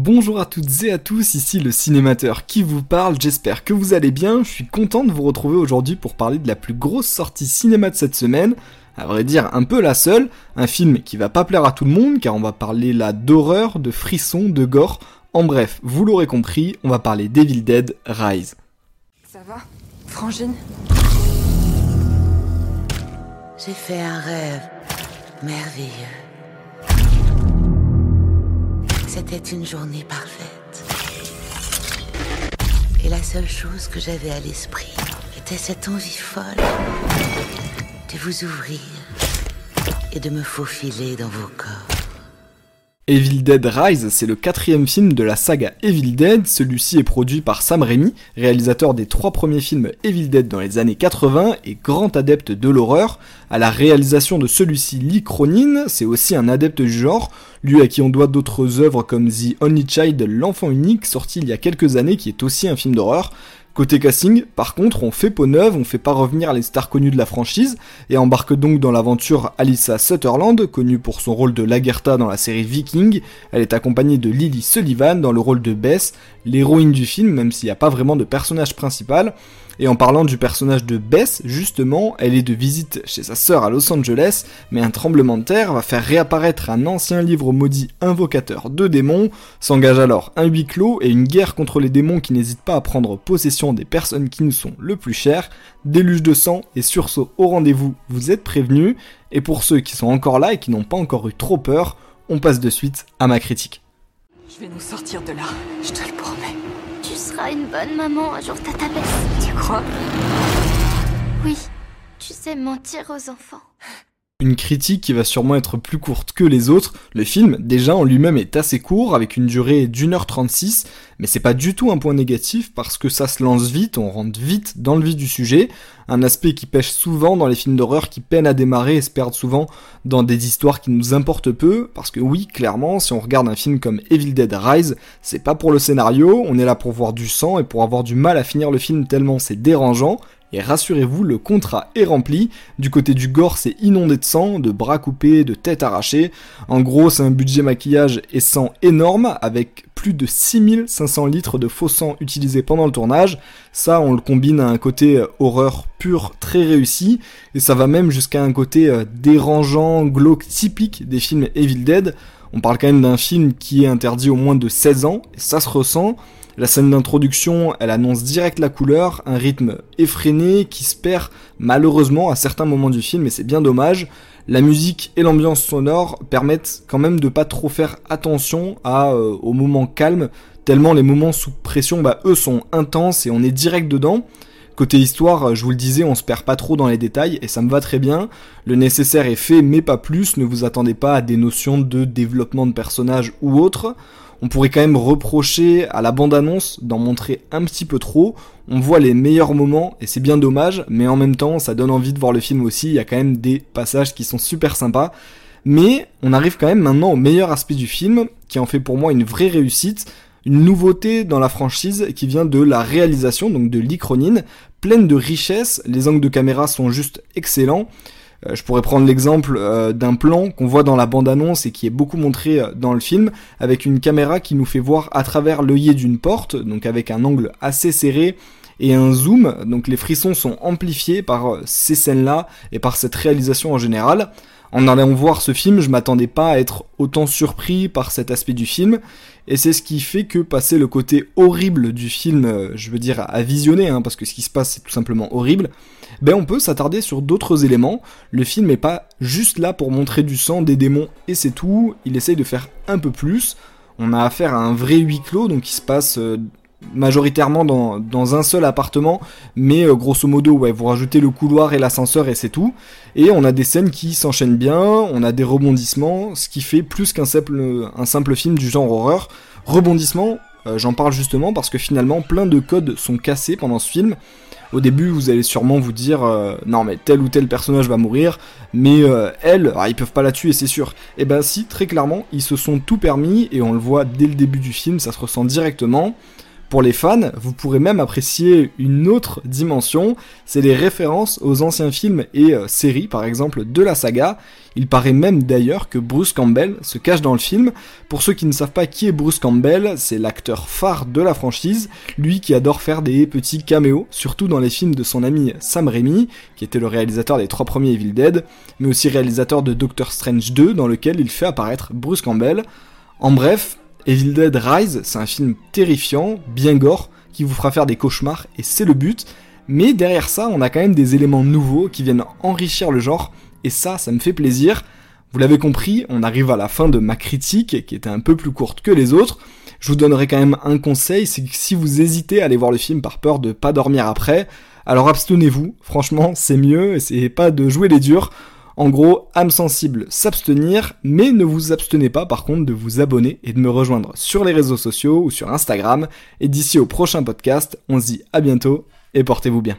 Bonjour à toutes et à tous, ici le cinémateur qui vous parle, j'espère que vous allez bien, je suis content de vous retrouver aujourd'hui pour parler de la plus grosse sortie cinéma de cette semaine, à vrai dire un peu la seule, un film qui va pas plaire à tout le monde car on va parler là d'horreur, de frissons, de gore, en bref, vous l'aurez compris, on va parler d'Evil Dead Rise. Ça va Frangine? J'ai fait un rêve merveilleux. C'était une journée parfaite. Et la seule chose que j'avais à l'esprit était cette envie folle de vous ouvrir et de me faufiler dans vos corps. Evil Dead Rise, c'est le quatrième film de la saga Evil Dead. Celui-ci est produit par Sam Raimi, réalisateur des trois premiers films Evil Dead dans les années 80 et grand adepte de l'horreur. À la réalisation de celui-ci, Lee Cronin, c'est aussi un adepte du genre, lui à qui on doit d'autres œuvres comme The Only Child, l'enfant unique, sorti il y a quelques années, qui est aussi un film d'horreur. Côté casting, par contre, on fait peau neuve, on fait pas revenir les stars connues de la franchise, et embarque donc dans l'aventure Alyssa Sutherland, connue pour son rôle de Lagertha dans la série Viking. Elle est accompagnée de Lily Sullivan dans le rôle de Bess, l'héroïne du film, même s'il n'y a pas vraiment de personnage principal. Et en parlant du personnage de Bess, justement, elle est de visite chez sa sœur à Los Angeles, mais un tremblement de terre va faire réapparaître un ancien livre maudit invocateur de démons, s'engage alors un huis clos et une guerre contre les démons qui n'hésitent pas à prendre possession des personnes qui nous sont le plus chères, déluge de sang et sursaut au rendez-vous, vous êtes prévenus, et pour ceux qui sont encore là et qui n'ont pas encore eu trop peur, on passe de suite à ma critique. Je vais nous sortir de là, je te le promets. Tu seras une bonne maman un jour, tata Bess. Oui, tu sais mentir aux enfants. Une critique qui va sûrement être plus courte que les autres. Le film, déjà en lui-même, est assez court, avec une durée d'une heure 36, mais c'est pas du tout un point négatif parce que ça se lance vite, on rentre vite dans le vif du sujet. Un aspect qui pêche souvent dans les films d'horreur qui peinent à démarrer et se perdent souvent dans des histoires qui nous importent peu, parce que oui, clairement, si on regarde un film comme Evil Dead Rise, c'est pas pour le scénario, on est là pour voir du sang et pour avoir du mal à finir le film tellement c'est dérangeant, et rassurez-vous, le contrat est rempli. Du côté du gore, c'est inondé de sang, de bras coupés, de têtes arrachées. En gros, c'est un budget maquillage et sang énorme, avec plus de 6500 litres de faux sang utilisés pendant le tournage. Ça, on le combine à un côté euh, horreur pur très réussi, et ça va même jusqu'à un côté euh, dérangeant, glauque typique des films Evil Dead. On parle quand même d'un film qui est interdit au moins de 16 ans, et ça se ressent. La scène d'introduction, elle annonce direct la couleur, un rythme effréné qui se perd malheureusement à certains moments du film et c'est bien dommage. La musique et l'ambiance sonore permettent quand même de pas trop faire attention à, euh, aux moments calmes, tellement les moments sous pression, bah, eux sont intenses et on est direct dedans. Côté histoire, je vous le disais, on se perd pas trop dans les détails et ça me va très bien. Le nécessaire est fait, mais pas plus. Ne vous attendez pas à des notions de développement de personnages ou autre on pourrait quand même reprocher à la bande-annonce d'en montrer un petit peu trop. On voit les meilleurs moments et c'est bien dommage, mais en même temps ça donne envie de voir le film aussi, il y a quand même des passages qui sont super sympas. Mais on arrive quand même maintenant au meilleur aspect du film, qui en fait pour moi une vraie réussite, une nouveauté dans la franchise qui vient de la réalisation, donc de l'Icronine, pleine de richesse, les angles de caméra sont juste excellents, je pourrais prendre l'exemple euh, d'un plan qu'on voit dans la bande-annonce et qui est beaucoup montré euh, dans le film, avec une caméra qui nous fait voir à travers l'œillet d'une porte, donc avec un angle assez serré et un zoom, donc les frissons sont amplifiés par ces scènes-là et par cette réalisation en général. En allant voir ce film, je m'attendais pas à être autant surpris par cet aspect du film, et c'est ce qui fait que passer le côté horrible du film, je veux dire à visionner, hein, parce que ce qui se passe c'est tout simplement horrible, ben on peut s'attarder sur d'autres éléments. Le film n'est pas juste là pour montrer du sang, des démons et c'est tout. Il essaye de faire un peu plus. On a affaire à un vrai huis clos, donc qui se passe euh, majoritairement dans, un seul appartement, mais euh, grosso modo, ouais, vous rajoutez le couloir et l'ascenseur et c'est tout. Et on a des scènes qui s'enchaînent bien, on a des rebondissements, ce qui fait plus qu'un simple, un simple film du genre horreur. Rebondissements, euh, j'en parle justement parce que finalement plein de codes sont cassés pendant ce film. Au début, vous allez sûrement vous dire euh, non mais tel ou tel personnage va mourir, mais euh, elle, ah, ils peuvent pas la tuer, c'est sûr. Et eh ben si, très clairement, ils se sont tout permis et on le voit dès le début du film, ça se ressent directement. Pour les fans, vous pourrez même apprécier une autre dimension, c'est les références aux anciens films et euh, séries par exemple de la saga. Il paraît même d'ailleurs que Bruce Campbell se cache dans le film. Pour ceux qui ne savent pas qui est Bruce Campbell, c'est l'acteur phare de la franchise, lui qui adore faire des petits caméos, surtout dans les films de son ami Sam Raimi, qui était le réalisateur des trois premiers Evil Dead, mais aussi réalisateur de Doctor Strange 2 dans lequel il fait apparaître Bruce Campbell. En bref, Evil Dead Rise, c'est un film terrifiant, bien gore, qui vous fera faire des cauchemars, et c'est le but. Mais derrière ça, on a quand même des éléments nouveaux qui viennent enrichir le genre, et ça, ça me fait plaisir. Vous l'avez compris, on arrive à la fin de ma critique, qui était un peu plus courte que les autres. Je vous donnerai quand même un conseil, c'est que si vous hésitez à aller voir le film par peur de pas dormir après, alors abstenez-vous, franchement c'est mieux, c'est pas de jouer les durs. En gros, âme sensible, s'abstenir, mais ne vous abstenez pas par contre de vous abonner et de me rejoindre sur les réseaux sociaux ou sur Instagram. Et d'ici au prochain podcast, on se dit à bientôt et portez-vous bien.